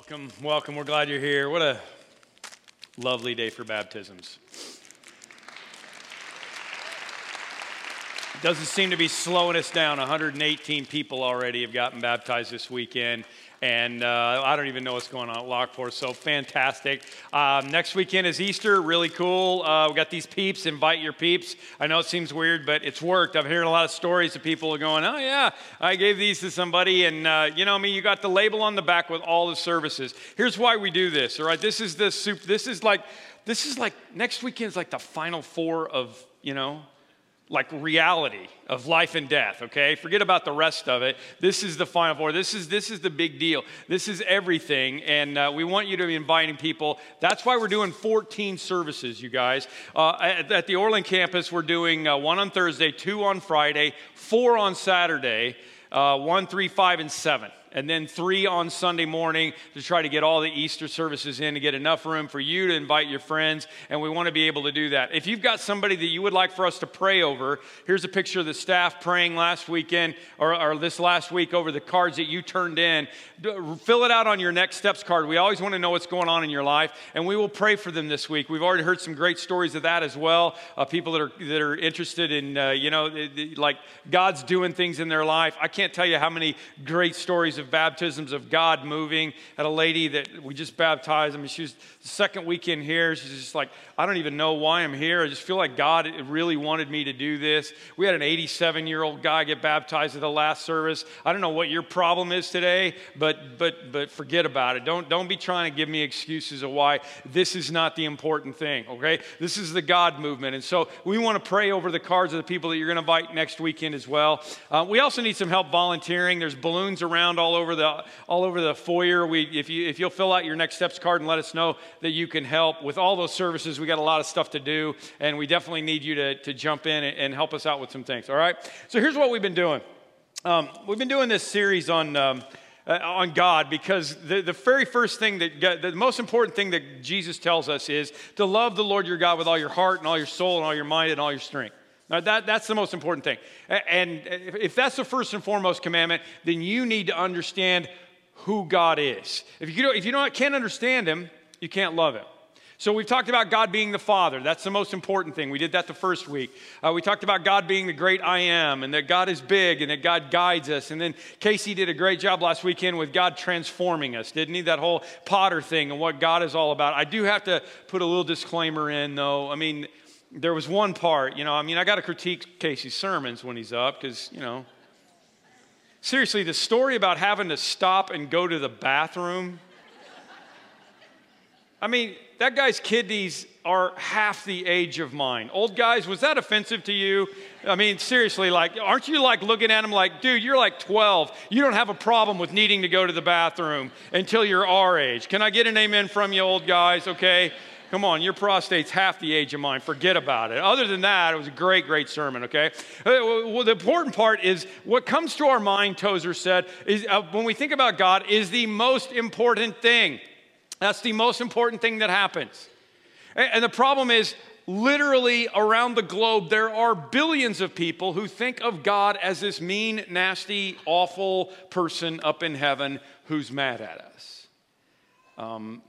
Welcome, welcome. We're glad you're here. What a lovely day for baptisms. Doesn't seem to be slowing us down. 118 people already have gotten baptized this weekend and uh, I don't even know what's going on at Lockport. So fantastic. Um, next weekend is Easter, really cool. Uh, we got these peeps. Invite your peeps. I know it seems weird, but it's worked. I've heard a lot of stories of people going, "Oh yeah, I gave these to somebody," and uh, you know, I mean, you got the label on the back with all the services. Here's why we do this. All right, this is the soup. This is like, this is like next weekend is like the final four of you know like reality of life and death okay? Forget about the rest of it. This is the final four. This is this is the big deal. This is everything and uh, we want you to be inviting people. That's why we're doing 14 services you guys. Uh, at, at, the orland campus we're doing uh, one on thursday two on friday four on saturday uh, one three five and seven and then three on Sunday morning to try to get all the Easter services in to get enough room for you to invite your friends. And we want to be able to do that. If you've got somebody that you would like for us to pray over, here's a picture of the staff praying last weekend or, or this last week over the cards that you turned in. Fill it out on your next steps card. We always want to know what's going on in your life, and we will pray for them this week. We've already heard some great stories of that as well. Uh, people that are that are interested in, uh, you know, like God's doing things in their life. I can't tell you how many great stories of baptisms of God moving. Had a lady that we just baptized. I mean, she was the second weekend here. She's just like, I don't even know why I'm here. I just feel like God really wanted me to do this. We had an 87 year old guy get baptized at the last service. I don't know what your problem is today, but but but forget about it. Don't don't be trying to give me excuses of why this is not the important thing. Okay, this is the God movement, and so we want to pray over the cards of the people that you're going to invite next weekend as well. Uh, we also need some help volunteering. There's balloons around all over the all over the foyer. We if you if you'll fill out your next steps card and let us know that you can help with all those services. We got a lot of stuff to do, and we definitely need you to, to jump in and, and help us out with some things. All right? So here's what we've been doing. Um, we've been doing this series on. Um, uh, on God because the, the very first thing that God, the most important thing that Jesus tells us is to love the Lord your God with all your heart and all your soul and all your mind and all your strength. Now that, that's the most important thing. And if that's the first and foremost commandment, then you need to understand who God is. If you, if you don't, can't understand Him, you can't love Him. So we've talked about God being the Father. That's the most important thing. We did that the first week. Uh, we talked about God being the great I am and that God is big and that God guides us. And then Casey did a great job last weekend with God transforming us, didn't he? That whole potter thing and what God is all about. I do have to put a little disclaimer in, though. I mean, there was one part, you know, I mean, I got to critique Casey's sermons when he's up because, you know, seriously, the story about having to stop and go to the bathroom. I mean, that guy's kidneys are half the age of mine. Old guys, was that offensive to you? I mean, seriously, like, aren't you like looking at him like, dude, you're like 12. You don't have a problem with needing to go to the bathroom until you're our age. Can I get an amen from you, old guys? Okay. Come on, your prostate's half the age of mine. Forget about it. Other than that, it was a great, great sermon, okay? Uh, well, the important part is what comes to our mind, Tozer said, is uh, when we think about God, is the most important thing. That's the most important thing that happens. And the problem is, literally around the globe, there are billions of people who think of God as this mean, nasty, awful person up in heaven who's mad at us. Um,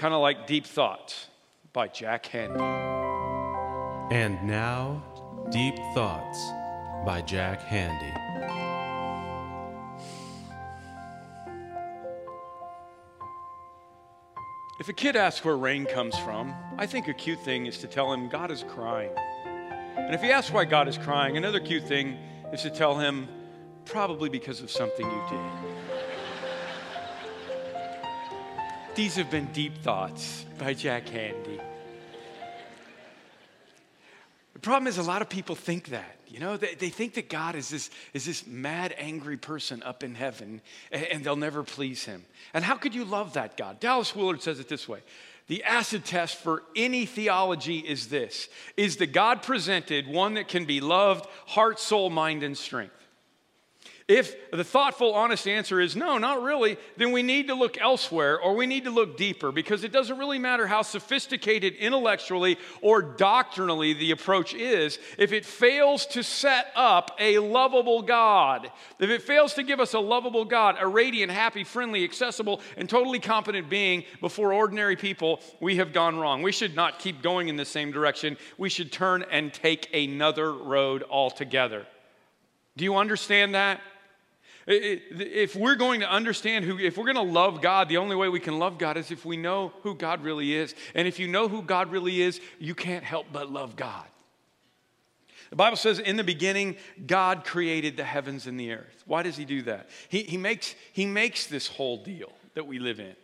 kind of like Deep Thoughts by Jack Handey. And now, Deep Thoughts by Jack Handey. If a kid asks where rain comes from, I think a cute thing is to tell him God is crying. And if he asks why God is crying, another cute thing is to tell him probably because of something you did. These have been Deep Thoughts by Jack Handey. The problem is, a lot of people think that. You know, they, they think that God is this, is this mad, angry person up in heaven and, and they'll never please him. And how could you love that God? Dallas Willard says it this way The acid test for any theology is this Is the God presented one that can be loved, heart, soul, mind, and strength? If the thoughtful, honest answer is no, not really, then we need to look elsewhere or we need to look deeper because it doesn't really matter how sophisticated intellectually or doctrinally the approach is if it fails to set up a lovable God. If it fails to give us a lovable God, a radiant, happy, friendly, accessible, and totally competent being before ordinary people, we have gone wrong. We should not keep going in the same direction. We should turn and take another road altogether. Do you understand that? If we're going to understand who, if we're going to love God, the only way we can love God is if we know who God really is. And if you know who God really is, you can't help but love God. The Bible says, in the beginning, God created the heavens and the earth. Why does He do that? He, he, makes, he makes this whole deal that we live in.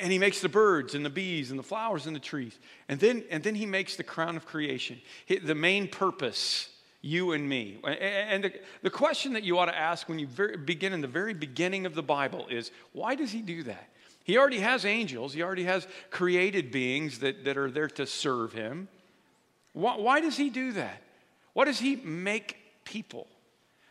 And he makes the birds and the bees and the flowers and the trees. And then, and then he makes the crown of creation. The main purpose you and me. And the, the question that you ought to ask when you very, begin in the very beginning of the Bible is why does he do that? He already has angels, he already has created beings that, that are there to serve him. Why, why does he do that? Why does he make people?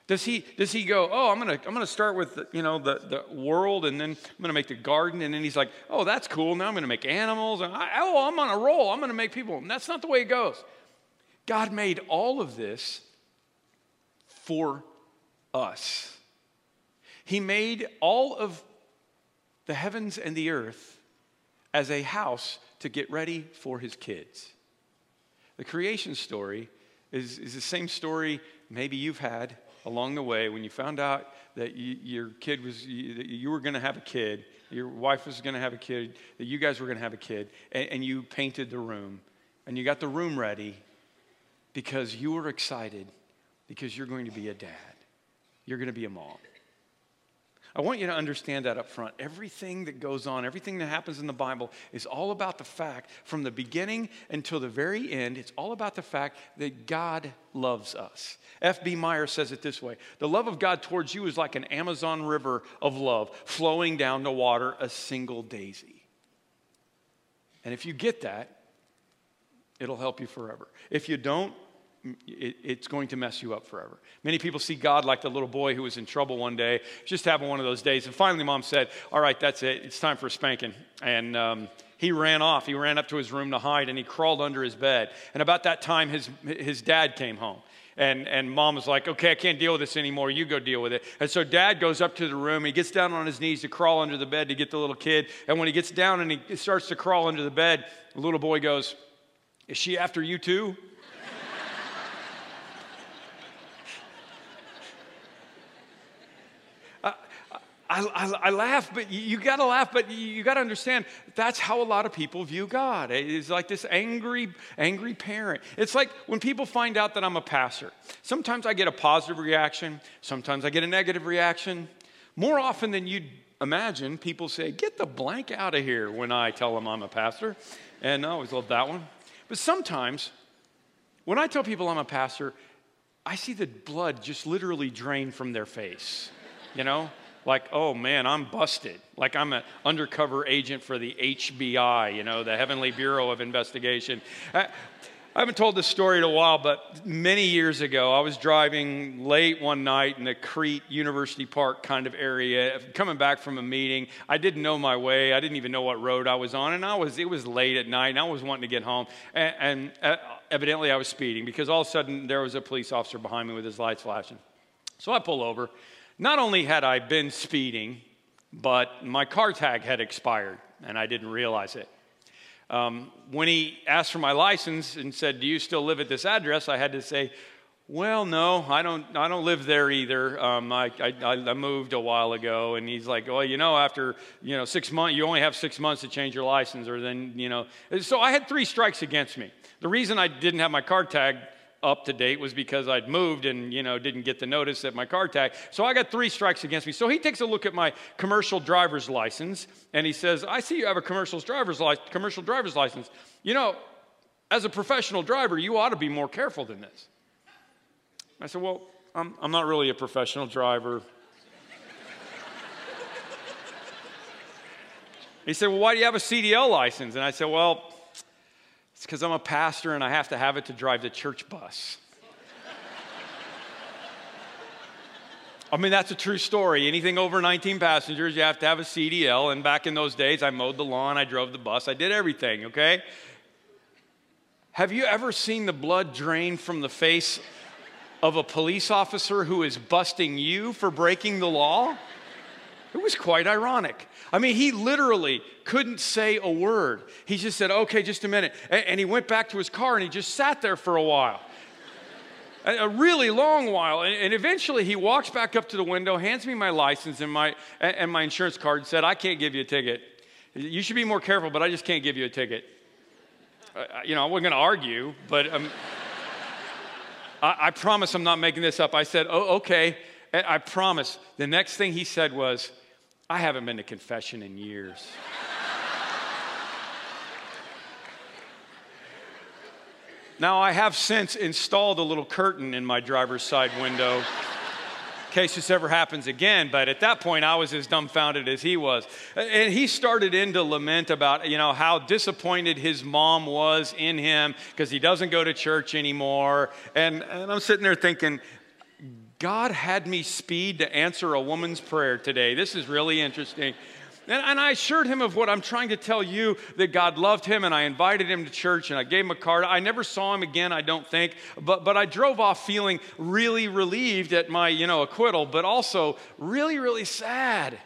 Does he, does he go, oh, I'm going to I'm gonna start with, the, you know, the, the world and then I'm going to make the garden. And then he's like, oh, that's cool. Now I'm going to make animals. And I, oh, I'm on a roll. I'm going to make people. And that's not the way it goes. God made all of this for us. He made all of the heavens and the earth as a house to get ready for his kids. The creation story is, is the same story maybe you've had along the way when you found out that you, your kid was, you, that you were going to have a kid, your wife was going to have a kid, that you guys were going to have a kid, and, and you painted the room and you got the room ready because you are excited because you're going to be a dad. You're going to be a mom. I want you to understand that up front. Everything that goes on, everything that happens in the Bible is all about the fact, from the beginning until the very end, it's all about the fact that God loves us. F.B. Meyer says it this way The love of God towards you is like an Amazon river of love flowing down to water a single daisy. And if you get that, it'll help you forever. If you don't, it, it's going to mess you up forever. Many people see God like the little boy who was in trouble one day, just having one of those days. And finally, mom said, All right, that's it. It's time for a spanking. And um, he ran off. He ran up to his room to hide and he crawled under his bed. And about that time, his, his dad came home. And, and mom was like, okay, I can't deal with this anymore. You go deal with it. And so dad goes up to the room. He gets down on his knees to crawl under the bed to get the little kid. And when he gets down and he starts to crawl under the bed, the little boy goes, Is she after you too? I, I, I, laugh, but you, you got to laugh, but you, you got to understand that's how a lot of people view God. It's like this angry, angry parent. It's like when people find out that I'm a pastor. Sometimes I get a positive reaction, sometimes I get a negative reaction. More often than you'd imagine, people say, Get the blank out of here when I tell them I'm a pastor. And I always love that one. But sometimes, when I tell people I'm a pastor, I see the blood just literally drain from their face, you know? like, oh man, I'm busted. Like I'm an undercover agent for the HBI, you know, the Heavenly Bureau of Investigation. I, I haven't told this story in a while, but many years ago, I was driving late one night in the Crete University Park kind of area, coming back from a meeting. I didn't know my way. I didn't even know what road I was on, and I was it was late at night, and I was wanting to get home. And, and uh, evidently, I was speeding because all of a sudden there was a police officer behind me with his lights flashing. So I pull over, not only had I been speeding, but my car tag had expired, and I didn't realize it. Um, when he asked for my license and said, Do you still live at this address? I had to say, Well, no, I don't, I don't live there either. Um, I, I, I, moved a while ago. And he's like, Well, you know, after you know, six months, you only have six months to change your license, or then, you know. So I had three strikes against me. The reason I didn't have my car tag up to date was because I'd moved and you know didn't get the notice at my car tag. So I got three strikes against me. So he takes a look at my commercial driver's license and he says, "I see you have a commercial driver's license. Commercial driver's license. You know, as a professional driver, you ought to be more careful than this." I said, "Well, I'm, I'm not really a professional driver." he said, "Well, why do you have a CDL license?" And I said, "Well." It's because I'm a pastor and I have to have it to drive the church bus. I mean, that's a true story. Anything over 19 passengers, you have to have a CDL. And back in those days, I mowed the lawn, I drove the bus, I did everything, okay? Have you ever seen the blood drain from the face of a police officer who is busting you for breaking the law? It was quite ironic. I mean, he literally couldn't say a word. He just said, okay, just a minute. And he went back to his car and he just sat there for a while. A really long while. And eventually he walks back up to the window, hands me my license and my, and my insurance card, and said, I can't give you a ticket. You should be more careful, but I just can't give you a ticket. You know, I wasn't going to argue, but um, I, I promise I'm not making this up. I said, oh, okay. I promise. The next thing he said was, I haven't been to confession in years. now, I have since installed a little curtain in my driver's side window in case this ever happens again. But at that point, I was as dumbfounded as he was. And he started into lament about, you know, how disappointed his mom was in him because he doesn't go to church anymore. And, and I'm sitting there thinking, God had me speed to answer a woman's prayer today. This is really interesting. And, and, I assured him of what I'm trying to tell you that God loved him, and I invited him to church, and I gave him a card. I never saw him again, I don't think, but, but I drove off feeling really relieved at my you know, acquittal, but also really, really sad.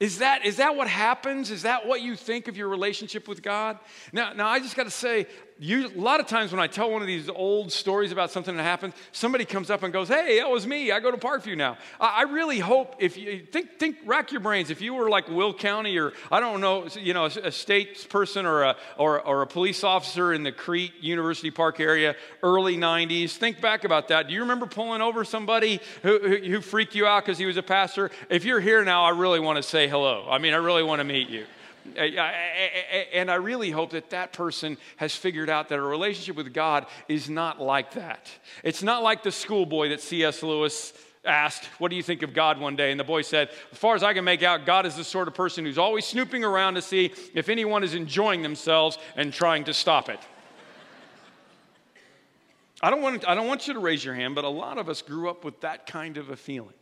Is that, is that what happens? Is that what you think of your relationship with God? Now, now I just got to say, you, a lot of times when I tell one of these old stories about something that happened, somebody comes up and goes, "Hey, that was me. I go to Parkview now." I, I really hope if you think, think, rack your brains. If you were like Will County or I don't know, you know, a, a state person or a or, or a police officer in the Crete University Park area, early '90s, think back about that. Do you remember pulling over somebody who, who, who freaked you out because he was a pastor? If you're here now, I really want to say hello. I mean, I really want to meet you. And I really hope that that person has figured out that a relationship with God is not like that. It's not like the schoolboy that C.S. Lewis asked, What do you think of God one day? And the boy said, As far as I can make out, God is the sort of person who's always snooping around to see if anyone is enjoying themselves and trying to stop it. I don't, want, I don't want you to raise your hand, but a lot of us grew up with that kind of a feeling.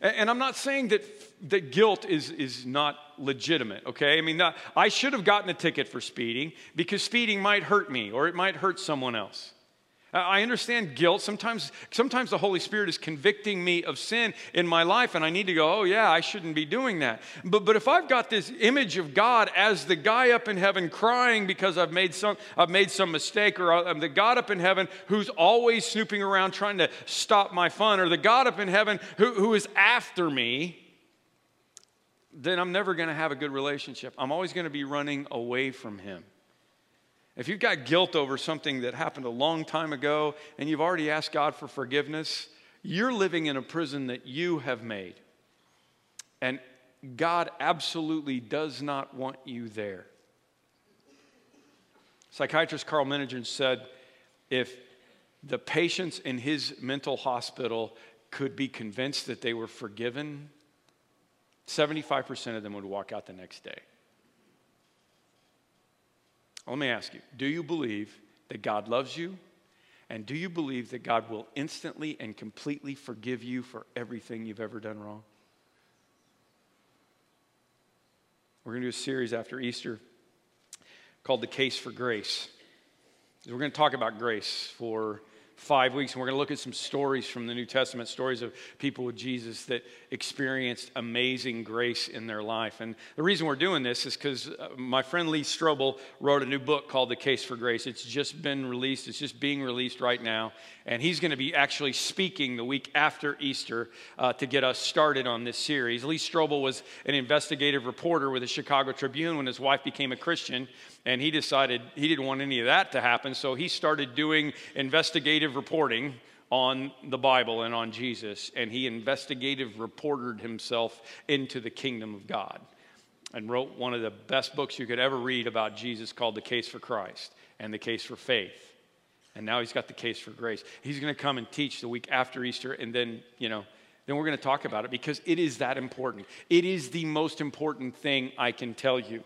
And I'm not saying that, that guilt is, is not legitimate, okay? I mean, I should have gotten a ticket for speeding because speeding might hurt me or it might hurt someone else. I understand guilt. Sometimes, sometimes the Holy Spirit is convicting me of sin in my life, and I need to go, oh, yeah, I shouldn't be doing that. But, but if I've got this image of God as the guy up in heaven crying because I've made some, I've made some mistake, or I'm the God up in heaven who's always snooping around trying to stop my fun, or the God up in heaven who, who is after me, then I'm never going to have a good relationship. I'm always going to be running away from Him. If you've got guilt over something that happened a long time ago and you've already asked God for forgiveness, you're living in a prison that you have made. And God absolutely does not want you there. Psychiatrist Karl Menninger said if the patients in his mental hospital could be convinced that they were forgiven, 75% of them would walk out the next day. Let me ask you do you believe that God loves you? And do you believe that God will instantly and completely forgive you for everything you've ever done wrong? We're going to do a series after Easter called The Case for Grace. We're going to talk about grace for five weeks, and we're going to look at some stories from the New Testament, stories of people with Jesus that experienced amazing grace in their life. And the reason we're doing this is because uh, my friend Lee Strobel wrote a new book called The Case for Grace. It's just been released, it's just being released right now. And he's going to be actually speaking the week after Easter uh, to get us started on this series. Lee Strobel was an investigative reporter with the Chicago Tribune when his wife became a Christian. And he decided he didn't want any of that to happen, so he started doing investigative reporting on the Bible and on Jesus, and he investigative reported himself into the kingdom of God and wrote one of the best books you could ever read about Jesus called The Case for Christ and The Case for Faith. And now he's got the case for grace. He's going to come and teach the week after Easter, and then, you know, then we're going to talk about it because it is that important. It is the most important thing I can tell you.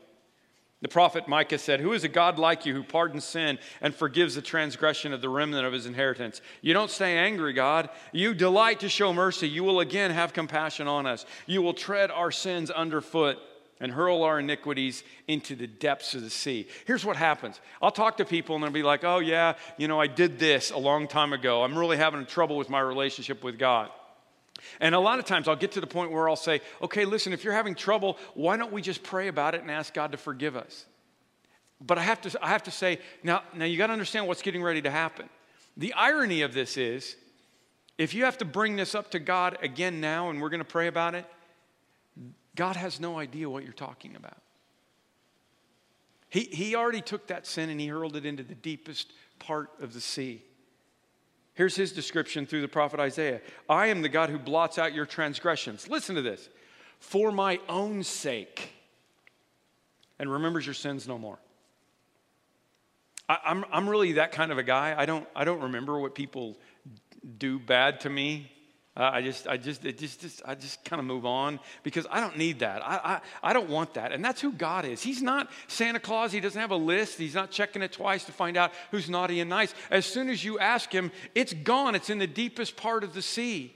The prophet Micah said, Who is a God like you who pardons sin and forgives the transgression of the remnant of his inheritance? You don't stay angry, God. You delight to show mercy. You will again have compassion on us. You will tread our sins underfoot and hurl our iniquities into the depths of the sea. Here's what happens I'll talk to people and they'll be like, Oh, yeah, you know, I did this a long time ago. I'm really having trouble with my relationship with God. And a lot of times I'll get to the point where I'll say, okay, listen, if you're having trouble, why don't we just pray about it and ask God to forgive us? But I have to, I have to say, now, now you got to understand what's getting ready to happen. The irony of this is, if you have to bring this up to God again now and we're going to pray about it, God has no idea what you're talking about. He, he already took that sin and he hurled it into the deepest part of the sea. Here's his description through the prophet Isaiah I am the God who blots out your transgressions. Listen to this for my own sake, and remembers your sins no more. I, am I'm, I'm really that kind of a guy. I don't, I don't remember what people do bad to me. Uh, I just, I just, it just, just I just kind of move on because I don't need that. I, I, I don't want that. And that's who God is. He's not Santa Claus. He doesn't have a list. He's not checking it twice to find out who's naughty and nice. As soon as you ask him, it's gone. It's in the deepest part of the sea.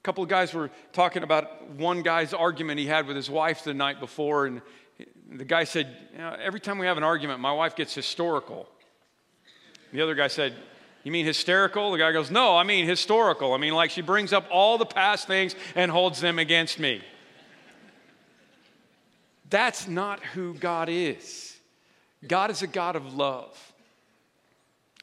A couple of guys were talking about one guy's argument he had with his wife the night before, and the guy said, you know, Every time we have an argument, my wife gets historical. The other guy said, you mean hysterical? The guy goes, No, I mean historical. I mean, like she brings up all the past things and holds them against me. That's not who God is. God is a God of love.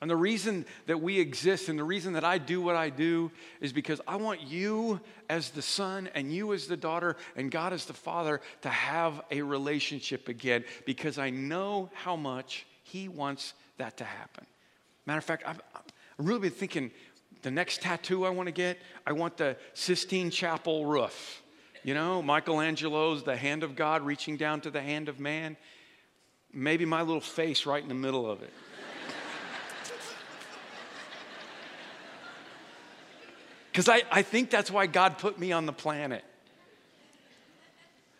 And the reason that we exist and the reason that I do what I do is because I want you as the son and you as the daughter and God as the father to have a relationship again because I know how much He wants that to happen. Matter of fact, I've, I've really been thinking the next tattoo I want to get, I want the Sistine Chapel roof. You know, Michelangelo's The Hand of God reaching down to the hand of man. Maybe my little face right in the middle of it. Because I, I think that's why God put me on the planet.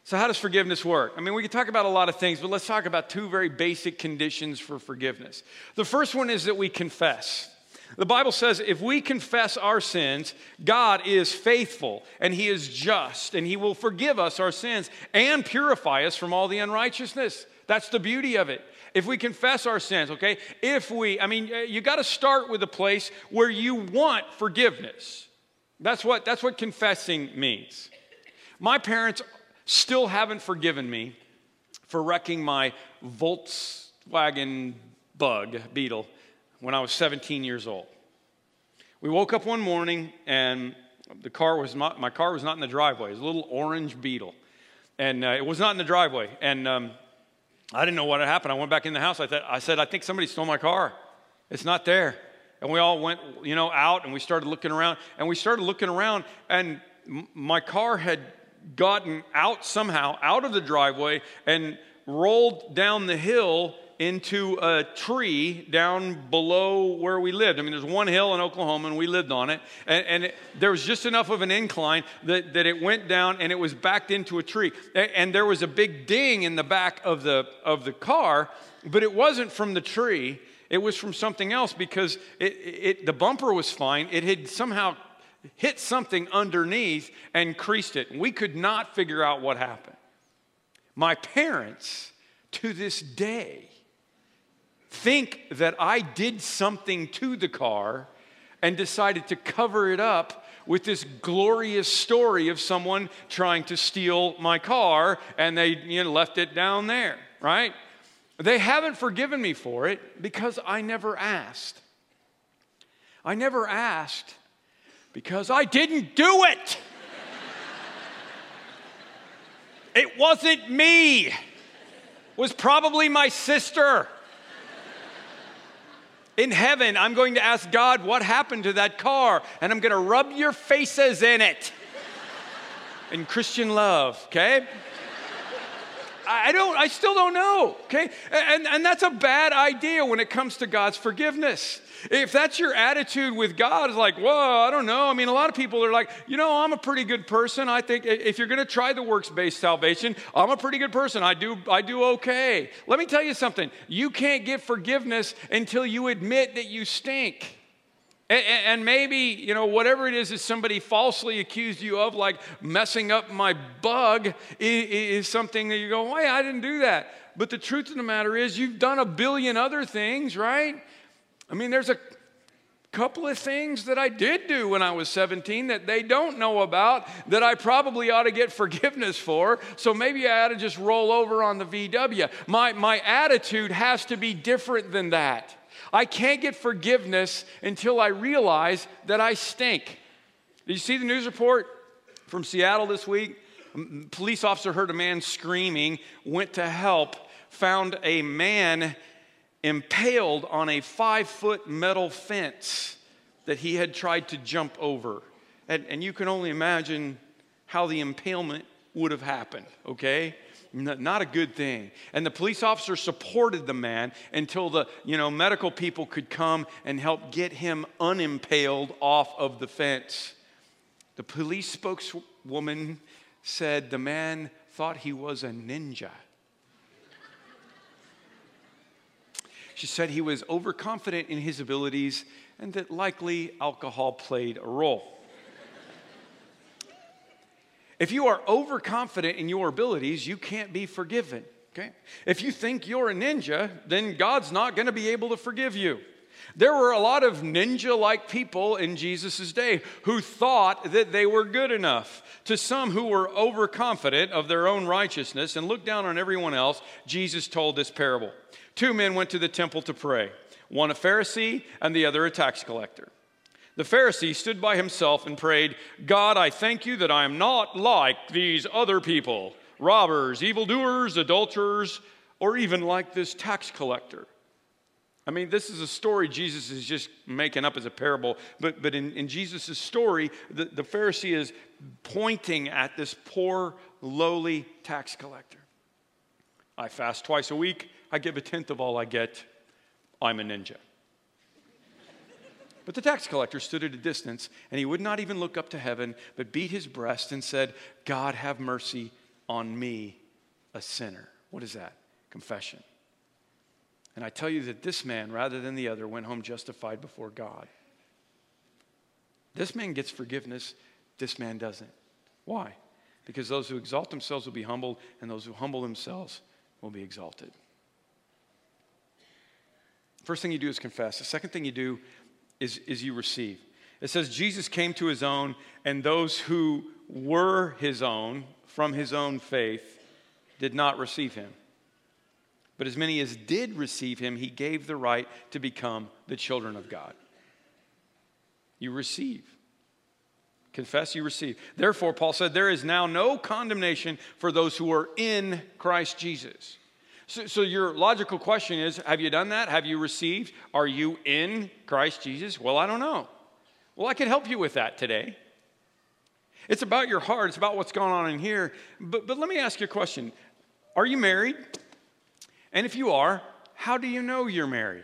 So, how does forgiveness work? I mean, we could talk about a lot of things, but let's talk about two very basic conditions for forgiveness. The first one is that we confess. The Bible says if we confess our sins, God is faithful and He is just and He will forgive us our sins and purify us from all the unrighteousness. That's the beauty of it. If we confess our sins, okay? If we, I mean, you got to start with a place where you want forgiveness. That's what, that's what confessing means. My parents still haven't forgiven me for wrecking my Volkswagen Bug Beetle when I was 17 years old. We woke up one morning and the car was not, my car was not in the driveway. It was a little orange Beetle. And uh, it was not in the driveway. And um, I didn't know what had happened. I went back in the house. I, th- I said, I think somebody stole my car. It's not there. And we all went, you know, out and we started looking around. And we started looking around, and m- my car had gotten out somehow out of the driveway and rolled down the hill into a tree down below where we lived. I mean, there's one hill in Oklahoma, and we lived on it. And, and it, there was just enough of an incline that, that it went down and it was backed into a tree. And, there was a big ding in the back of the, of the car, but it wasn't from the tree. It was from something else because it, it, the bumper was fine. It had somehow hit something underneath and creased it. We could not figure out what happened. My parents, to this day, think that I did something to the car and decided to cover it up with this glorious story of someone trying to steal my car and they you know, left it down there, right? They haven't forgiven me for it because I never asked. I never asked because I didn't do it. it wasn't me. It was probably my sister. In heaven, I'm going to ask God what happened to that car, and I'm going to rub your faces in it. In Christian love, okay? I don't, I still don't know, okay? And, and that's a bad idea when it comes to God's forgiveness. If that's your attitude with God, it's like, whoa, I don't know. I mean, a lot of people are like, you know, I'm a pretty good person. I think if you're going to try the works based salvation, I'm a pretty good person. I do, I do okay. Let me tell you something. You can't get forgiveness until you admit that you stink. And maybe, you know, whatever it is that somebody falsely accused you of, like messing up my bug, is something that you go, why, I didn't do that. But the truth of the matter is, you've done a billion other things, right? I mean, there's a couple of things that I did do when I was 17 that they don't know about that I probably ought to get forgiveness for. So maybe I ought to just roll over on the VW. My, my attitude has to be different than that. I can't get forgiveness until I realize that I stink. Did you see the news report from Seattle this week? A police officer heard a man screaming, went to help, found a man impaled on a five foot metal fence that he had tried to jump over. And, and you can only imagine how the impalement would have happened, okay? not a good thing. And the police officer supported the man until the you know, medical people could come and help get him unimpaled off of the fence. The police spokeswoman said the man thought he was a ninja. She said he was overconfident in his abilities and that likely alcohol played a role. If you are overconfident in your abilities, you can't be forgiven. Okay? If you think you're a ninja, then God's not going to be able to forgive you. There were a lot of ninja like people in Jesus' day who thought that they were good enough. To some who were overconfident of their own righteousness and looked down on everyone else, Jesus told this parable. Two men went to the temple to pray, one a Pharisee and the other a tax collector. The Pharisee stood by himself and prayed, God, I thank you that I am not like these other people robbers, evildoers, adulterers, or even like this tax collector. I mean, this is a story Jesus is just making up as a parable, but, but in, in Jesus' story, the, the Pharisee is pointing at this poor, lowly tax collector. I fast twice a week, I give a tenth of all I get. I'm a ninja. But the tax collector stood at a distance, and he would not even look up to heaven, but beat his breast and said, God, have mercy on me, a sinner. What is that? Confession. And I tell you that this man, rather than the other, went home justified before God. This man gets forgiveness, this man doesn't. Why? Because those who exalt themselves will be humbled, and those who humble themselves will be exalted. First thing you do is confess. The second thing you do is, is you receive. It says, Jesus came to his own, and those who were his own from his own faith did not receive him. But as many as did receive him, he gave the right to become the children of God. You receive. Confess, you receive. Therefore, Paul said, there is now no condemnation for those who are in Christ Jesus. So, so, your logical question is Have you done that? Have you received? Are you in Christ Jesus? Well, I don't know. Well, I can help you with that today. It's about your heart, it's about what's going on in here. But, but let me ask you a question Are you married? And if you are, how do you know you're married?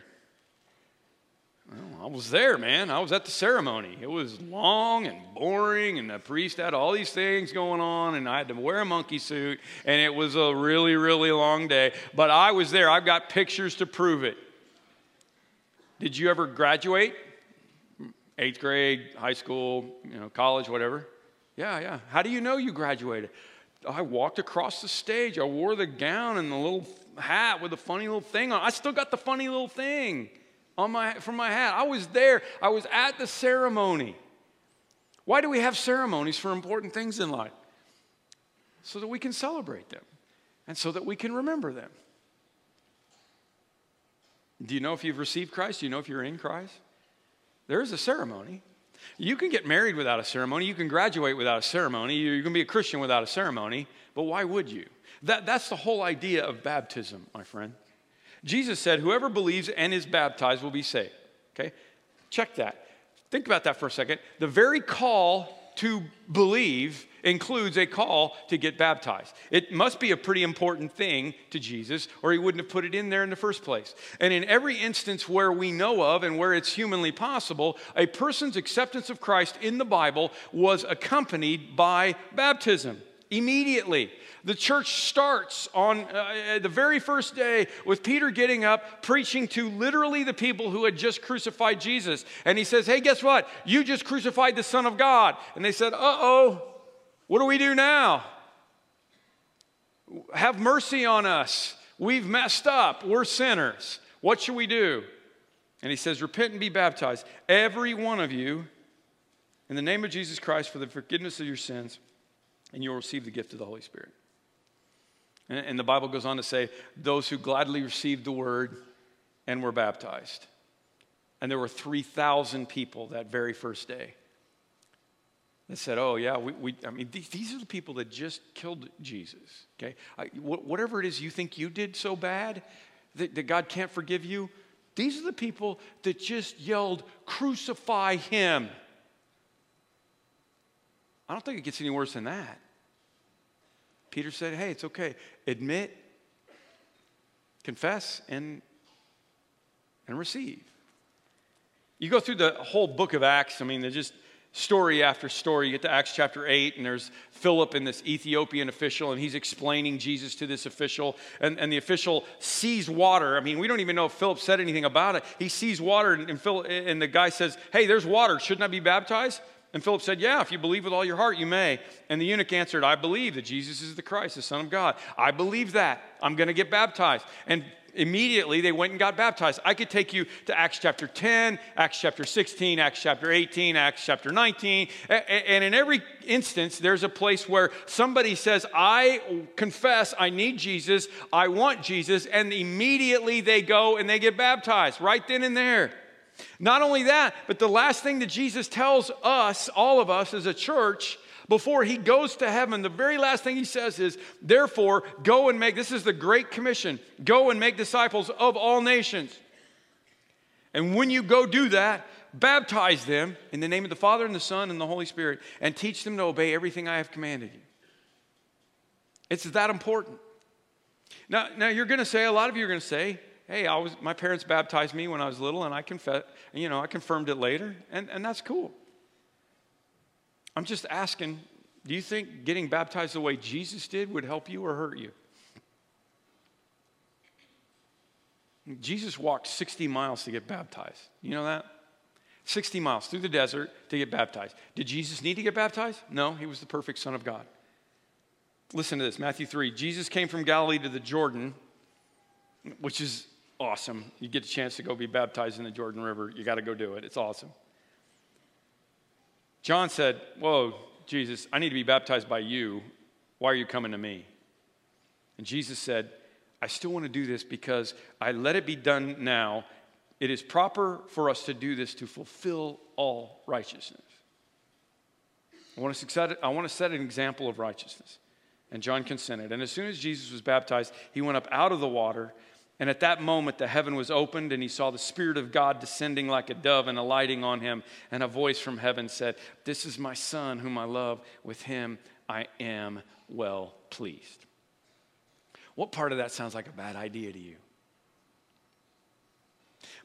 Well, I was there, man. I was at the ceremony. It was long and boring, and the priest had all these things going on, and I had to wear a monkey suit, and it was a really, really long day. But I was there. I've got pictures to prove it. Did you ever graduate? Eighth grade, high school, you know, college, whatever? Yeah, yeah. How do you know you graduated? I walked across the stage. I wore the gown and the little hat with a funny little thing on. I still got the funny little thing on my, from my hat. I was there, I was at the ceremony. Why do we have ceremonies for important things in life? So that we can celebrate them and so that we can remember them. Do you know if you've received Christ? Do you know if you're in Christ? There is a ceremony. You can get married without a ceremony. You can graduate without a ceremony. You can be a Christian without a ceremony. But why would you? That, that's the whole idea of baptism, my friend. Jesus said, Whoever believes and is baptized will be saved. Okay? Check that. Think about that for a second. The very call to believe includes a call to get baptized. It must be a pretty important thing to Jesus, or he wouldn't have put it in there in the first place. And in every instance where we know of and where it's humanly possible, a person's acceptance of Christ in the Bible was accompanied by baptism immediately. The church starts on uh, the very first day with Peter getting up, preaching to literally the people who had just crucified Jesus. And he says, Hey, guess what? You just crucified the Son of God. And they said, Uh oh, what do we do now? Have mercy on us. We've messed up. We're sinners. What should we do? And he says, Repent and be baptized, every one of you, in the name of Jesus Christ for the forgiveness of your sins, and you'll receive the gift of the Holy Spirit. And the Bible goes on to say, those who gladly received the word and were baptized. And there were 3,000 people that very first day that said, Oh, yeah, we, we I mean, these, are the people that just killed Jesus, okay? I, whatever it is you think you did so bad that, that God can't forgive you, these are the people that just yelled, Crucify him. I don't think it gets any worse than that. Peter said, Hey, it's okay. Admit, confess, and, and receive. You go through the whole book of Acts, I mean, there's just story after story. You get to Acts chapter 8, and there's Philip and this Ethiopian official, and he's explaining Jesus to this official. And, and the official sees water. I mean, we don't even know if Philip said anything about it. He sees water, and, and, Phil, and the guy says, Hey, there's water. Shouldn't I be baptized? And Philip said, Yeah, if you believe with all your heart, you may. And the eunuch answered, I believe that Jesus is the Christ, the Son of God. I believe that. I'm going to get baptized. And immediately they went and got baptized. I could take you to Acts chapter 10, Acts chapter 16, Acts chapter 18, Acts chapter 19. And in every instance, there's a place where somebody says, I confess I need Jesus, I want Jesus, and immediately they go and they get baptized right then and there. Not only that, but the last thing that Jesus tells us, all of us as a church, before he goes to heaven, the very last thing he says is, Therefore, go and make, this is the Great Commission, go and make disciples of all nations. And when you go do that, baptize them in the name of the Father and the Son and the Holy Spirit, and teach them to obey everything I have commanded you. It's that important. Now, now you're going to say, a lot of you are going to say, hey, I was, my parents baptized me when I was little, and I confess, you know, I confirmed it later, and, and that's cool. I'm just asking, do you think getting baptized the way Jesus did would help you or hurt you? Jesus walked 60 miles to get baptized. You know that? 60 miles through the desert to get baptized. Did Jesus need to get baptized? No, he was the perfect Son of God. Listen to this Matthew 3. Jesus came from Galilee to the Jordan, which is awesome. You get a chance to go be baptized in the Jordan River, you got to go do it. It's awesome. John said, Whoa, Jesus, I need to be baptized by you. Why are you coming to me? And Jesus said, I still want to do this because I let it be done now. It is proper for us to do this to fulfill all righteousness. I want to set, I want to set an example of righteousness. And John consented. And as soon as Jesus was baptized, he went up out of the water. And at that moment, the heaven was opened, and he saw the Spirit of God descending like a dove and alighting on him. And a voice from heaven said, This is my Son, whom I love. With him I am well pleased. What part of that sounds like a bad idea to you?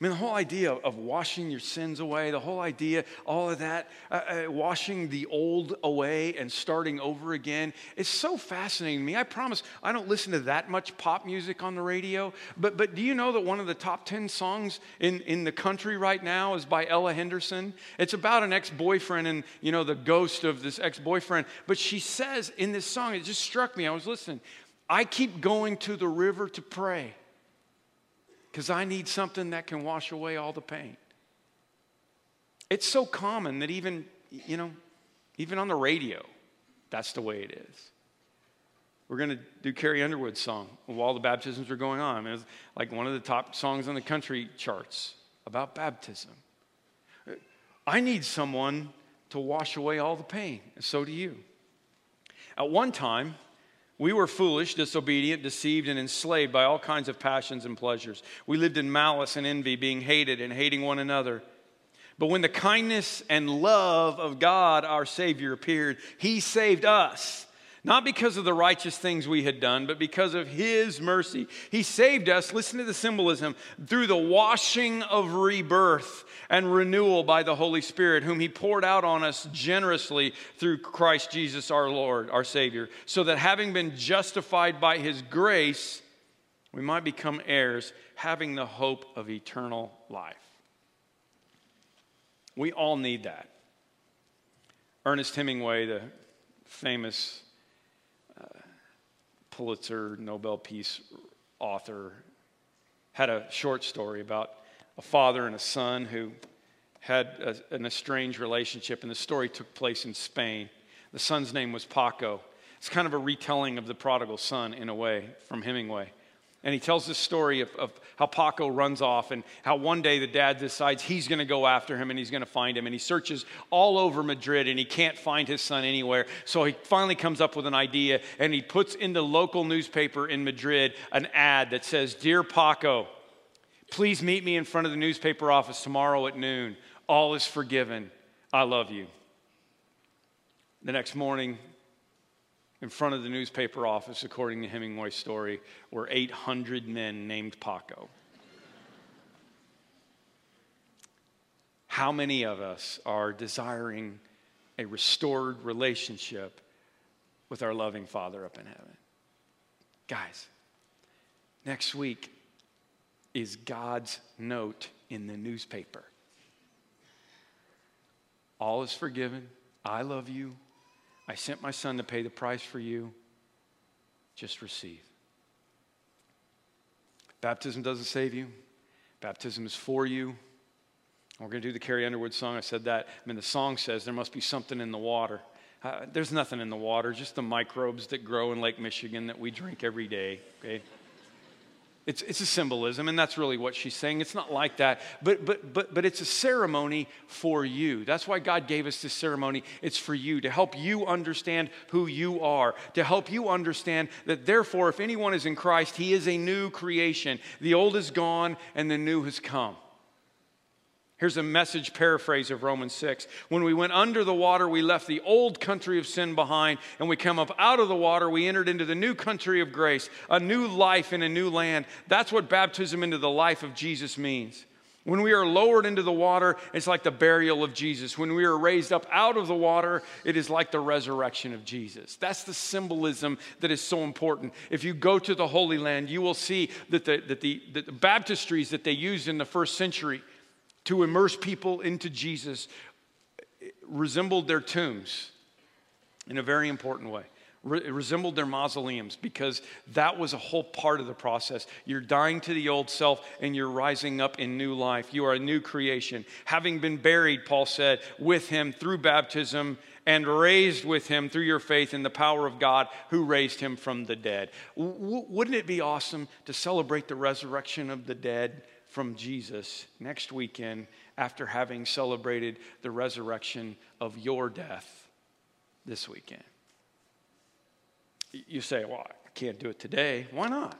I mean, the whole idea of washing your sins away, the whole idea, all of that, uh, uh, washing the old away and starting over again, is so fascinating to me. I promise I don't listen to that much pop music on the radio, but, but do you know that one of the top 10 songs in, in the country right now is by Ella Henderson? It's about an ex boyfriend and, you know, the ghost of this ex boyfriend. But she says in this song, it just struck me, I was listening, I keep going to the river to pray because I need something that can wash away all the pain. It's so common that even, you know, even on the radio, that's the way it is. We're going to do Carrie Underwood's song while the baptisms are going on. It was like one of the top songs on the country charts about baptism. I need someone to wash away all the pain, and so do you. At one time, we were foolish, disobedient, deceived, and enslaved by all kinds of passions and pleasures. We lived in malice and envy, being hated and hating one another. But when the kindness and love of God, our Savior, appeared, He saved us. Not because of the righteous things we had done, but because of His mercy. He saved us, listen to the symbolism, through the washing of rebirth and renewal by the Holy Spirit, whom He poured out on us generously through Christ Jesus our Lord, our Savior, so that having been justified by His grace, we might become heirs, having the hope of eternal life. We all need that. Ernest Hemingway, the famous Pulitzer Nobel Peace author, had a short story about a father and a son who had a, an estranged relationship, and the story took place in Spain. The son's name was Paco. It's kind of a retelling of the prodigal son in a way from Hemingway. And he tells this story of, of, how Paco runs off and how one day the dad decides he's going to go after him and he's going to find him. And he searches all over Madrid and he can't find his son anywhere. So he finally comes up with an idea and he puts in the local newspaper in Madrid an ad that says, Dear Paco, please meet me in front of the newspaper office tomorrow at noon. All is forgiven. I love you. The next morning, in front of the newspaper office, according to Hemingway's story, were 800 men named Paco. How many of us are desiring a restored relationship with our loving Father up in heaven? Guys, next week is God's note in the newspaper. All is forgiven. I love you. I sent my son to pay the price for you. Just receive. Baptism doesn't save you, baptism is for you. We're going to do the Carrie Underwood song. I said that. I mean, the song says there must be something in the water. Uh, there's nothing in the water, just the microbes that grow in Lake Michigan that we drink every day, okay? It's, it's a symbolism, and that's really what she's saying. It's not like that, but, but, but, but it's a ceremony for you. That's why God gave us this ceremony. It's for you, to help you understand who you are, to help you understand that, therefore, if anyone is in Christ, he is a new creation. The old is gone, and the new has come. Here's a message paraphrase of Romans 6. When we went under the water, we left the old country of sin behind, and we come up out of the water, we entered into the new country of grace, a new life in a new land. That's what baptism into the life of Jesus means. When we are lowered into the water, it's like the burial of Jesus. When we are raised up out of the water, it is like the resurrection of Jesus. That's the symbolism that is so important. If you go to the Holy Land, you will see that the, that the, that the baptistries that they used in the first century to immerse people into Jesus resembled their tombs in a very important way. It resembled their mausoleums because that was a whole part of the process. You're dying to the old self and you're rising up in new life. You are a new creation. Having been buried, Paul said, with him through baptism and raised with him through your faith in the power of God who raised him from the dead. W- wouldn't it be awesome to celebrate the resurrection of the dead from Jesus next weekend after having celebrated the resurrection of your death this weekend. You say, well, I can't do it today. Why not?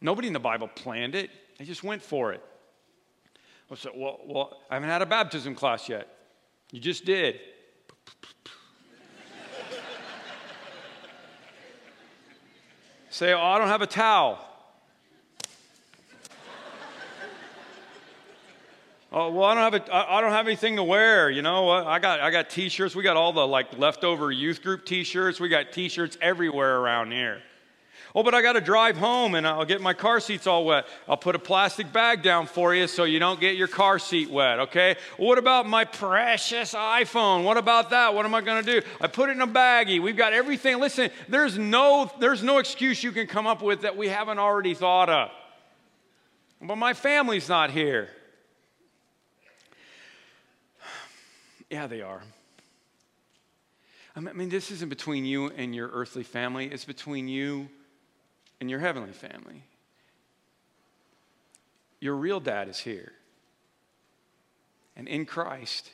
Nobody in the Bible planned it, they just went for it. I said, well, well, I haven't had a baptism class yet. You just did. Say, oh, I don't have a towel. Oh, well, I don't have a, I don't have anything to wear. You know, I got I got T-shirts. We got all the like leftover youth group T-shirts. We got T-shirts everywhere around here. Oh, but I got to drive home and I'll get my car seats all wet. I'll put a plastic bag down for you so you don't get your car seat wet, okay? What about my precious iPhone? What about that? What am I going to do? I put it in a baggie. We've got everything. Listen, there's no there's no excuse you can come up with that we haven't already thought of. But my family's not here. Yeah, they are. I mean, this isn't between you and your earthly family, it's between you and your heavenly family. Your real dad is here. And in Christ,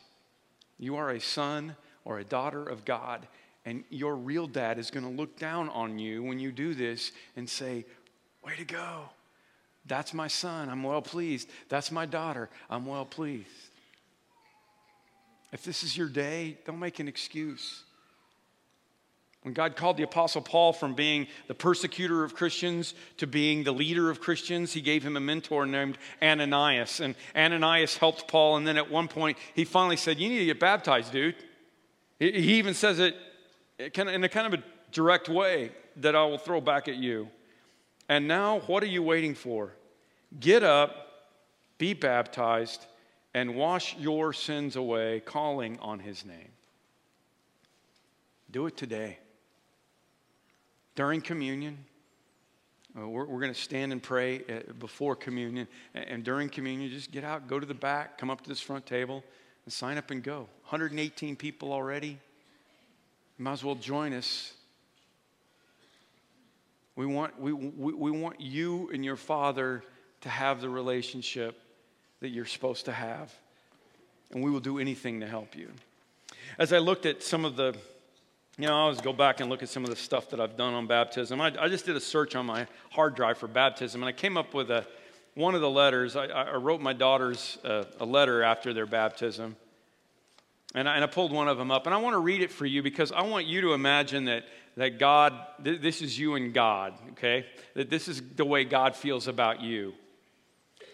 you are a son or a daughter of God, and your real dad is going to look down on you when you do this and say, Way to go. That's my son. I'm well pleased. That's my daughter. I'm well pleased. If this is your day, don't make an excuse. When God called the Apostle Paul from being the persecutor of Christians to being the leader of Christians, he gave him a mentor named Ananias. And Ananias helped Paul. And then at one point, he finally said, You need to get baptized, dude. He even says it in a kind of a direct way that I will throw back at you. And now, what are you waiting for? Get up, be baptized, and wash your sins away, calling on his name. Do it today. During communion, uh, we're, we're going to stand and pray uh, before communion. And during communion, just get out, go to the back, come up to this front table, and sign up and go. 118 people already. You might as well join us. We want, we, we, we want you and your father to have the relationship that you're supposed to have. And we will do anything to help you. As I looked at some of the, you know, I always go back and look at some of the stuff that I've done on baptism. I, I just did a search on my hard drive for baptism, and I came up with a, one of the letters. I, I wrote my daughters a, a letter after their baptism. And I, and I, pulled one of them up, and I want to read it for you because I want you to imagine that, that God, th- this is you and God, okay? That this is the way God feels about you.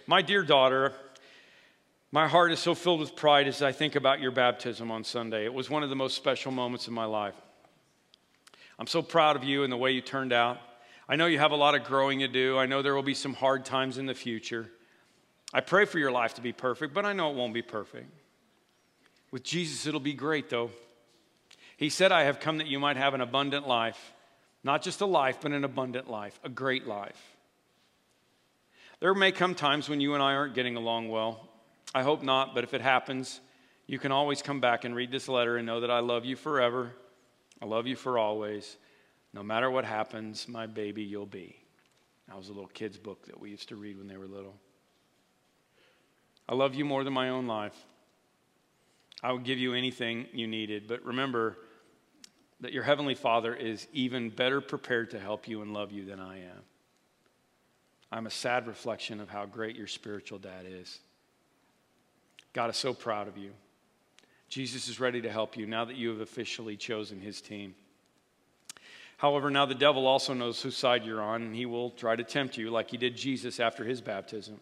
My dear daughter, my heart is so filled with pride as I think about your baptism on Sunday. It was one of the most special moments in my life. I'm so proud of you and the way you turned out. I know you have a lot of growing to do. I know there will be some hard times in the future. I pray for your life to be perfect, but I know it won't be perfect. With Jesus, it'll be great, though. He said, I have come that you might have an abundant life. Not just a life, but an abundant life, a great life. There may come times when you and I aren't getting along well. I hope not, but if it happens, you can always come back and read this letter and know that I love you forever. I love you for always. No matter what happens, my baby you'll be. That was a little kid's book that we used to read when they were little. I love you more than my own life. I would give you anything you needed, but remember that your Heavenly Father is even better prepared to help you and love you than I am. I'm a sad reflection of how great your spiritual dad is. God is so proud of you. Jesus is ready to help you now that you have officially chosen his team. However, now the devil also knows whose side you're on, and he will try to tempt you like he did Jesus after his baptism.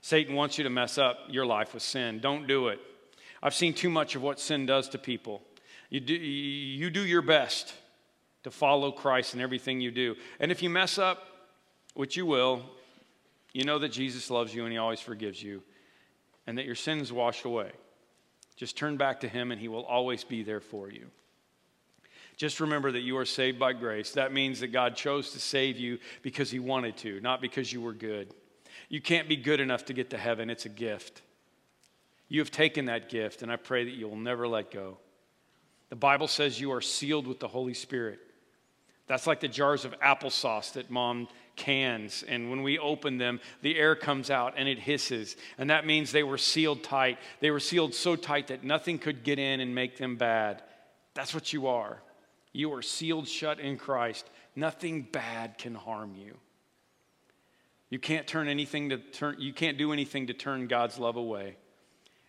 Satan wants you to mess up your life with sin. Don't do it. I've seen too much of what sin does to people. You do, you do your best to follow Christ in everything you do. And if you mess up, which you will, you know that Jesus loves you and he always forgives you and that your sins washed away. Just turn back to him and he will always be there for you. Just remember that you are saved by grace. That means that God chose to save you because he wanted to, not because you were good. You can't be good enough to get to heaven, it's a gift. You have taken that gift, and I pray that you will never let go. The Bible says you are sealed with the Holy Spirit. That's like the jars of applesauce that mom cans. And when we open them, the air comes out and it hisses. And that means they were sealed tight. They were sealed so tight that nothing could get in and make them bad. That's what you are. You are sealed shut in Christ. Nothing bad can harm you. You can't turn anything to turn you can't do anything to turn God's love away.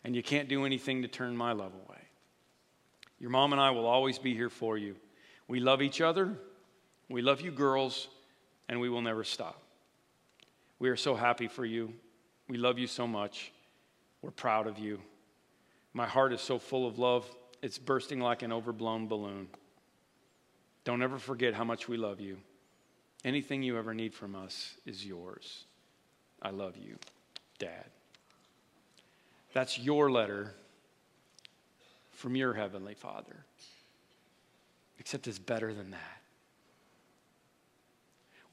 And you can't do anything to turn my love away. Your mom and I will always be here for you. We love each other. We love you girls and we will never stop. We are so happy for you. We love you so much. We're proud of you. My heart is so full of love, it's bursting like an overblown balloon. Don't ever forget how much we love you. Anything you ever need from us is yours. I love you, Dad. That's your letter from your Heavenly Father. Except it's better than that.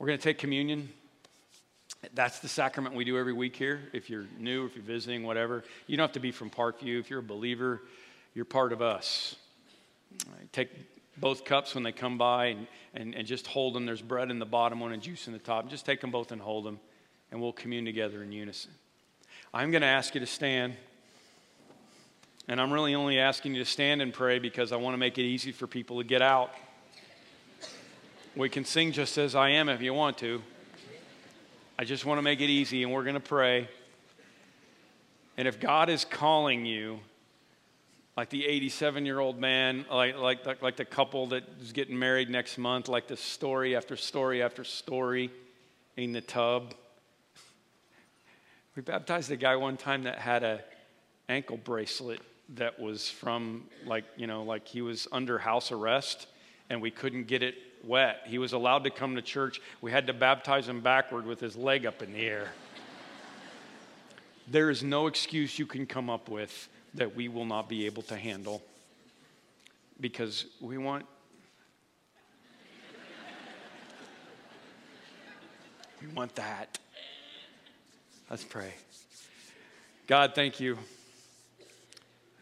We're going to take communion. That's the sacrament we do every week here. If you're new, if you're visiting, whatever, you don't have to be from Parkview. If you're a believer, you're part of us. Take both cups when they come by and, and, and just hold them. There's bread in the bottom one and juice in the top. Just take them both and hold them, and we'll commune together in unison. I'm going to ask you to stand. And I'm really only asking you to stand and pray because I want to make it easy for people to get out. We can sing just as I am if you want to. I just want to make it easy, and we're going to pray. And if God is calling you like the 87 year old man, like, like, like the couple that is getting married next month, like the story after story after story in the tub. We baptized a guy one time that had a ankle bracelet that was from like, you know, like he was under house arrest and we couldn't get it wet. He was allowed to come to church. We had to baptize him backward with his leg up in the air. there is no excuse you can come up with that we will not be able to handle because we want we want that let's pray god thank you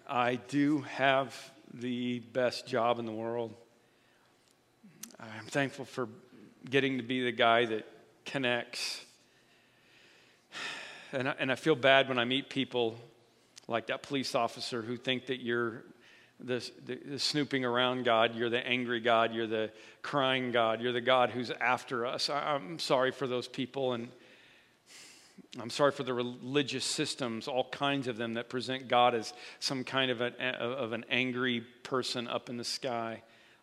i do have the best job in the world i'm thankful for getting to be the guy that connects and I, and I feel bad when i meet people like that police officer who think that you're the, the, the, snooping around God, you're the angry God, you're the crying God, you're the God who's after us. I, I'm sorry for those people, and I'm sorry for the religious systems, all kinds of them that present God as some kind of of an angry person up in the sky.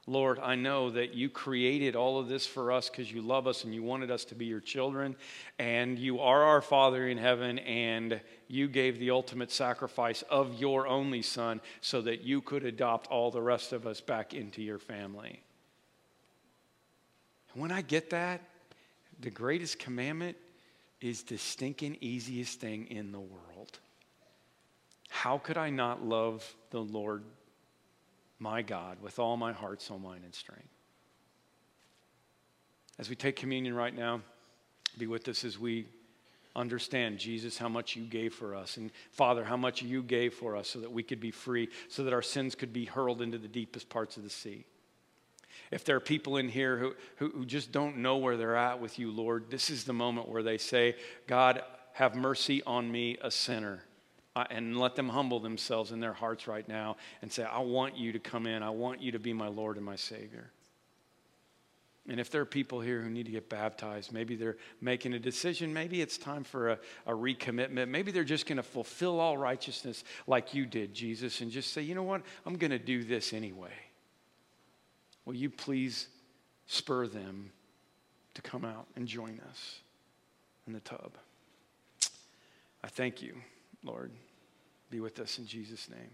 Lord, I know that you created all of this for us because you love us and you wanted us to be your children. And you are our Father in heaven, and you gave the ultimate sacrifice of your only Son so that you could adopt all the rest of us back into your family. And when I get that, the greatest commandment is the stinking easiest thing in the world. How could I not love the Lord my God with all my heart, soul, mind, and strength. As we take communion right now, be with us as we understand, Jesus, how much you gave for us. And Father, how much you gave for us so that we could be free, so that our sins could be hurled into the deepest parts of the sea. If there are people in here who, who, who just don't know where they're at with you, Lord, this is the moment where they say, God, have mercy on me, a sinner and let them humble themselves in their hearts right now and say, I want you to come in. I want you to be my Lord and my Savior. And if there are people here who need to get baptized, maybe they're making a decision, maybe it's time for a, a recommitment, maybe they're just going to fulfill all righteousness like you did, Jesus, and just say, you know what, I'm going to do this anyway. Will you please spur them to come out and join us in the tub? I thank you, Lord. Be with us in Jesus' name.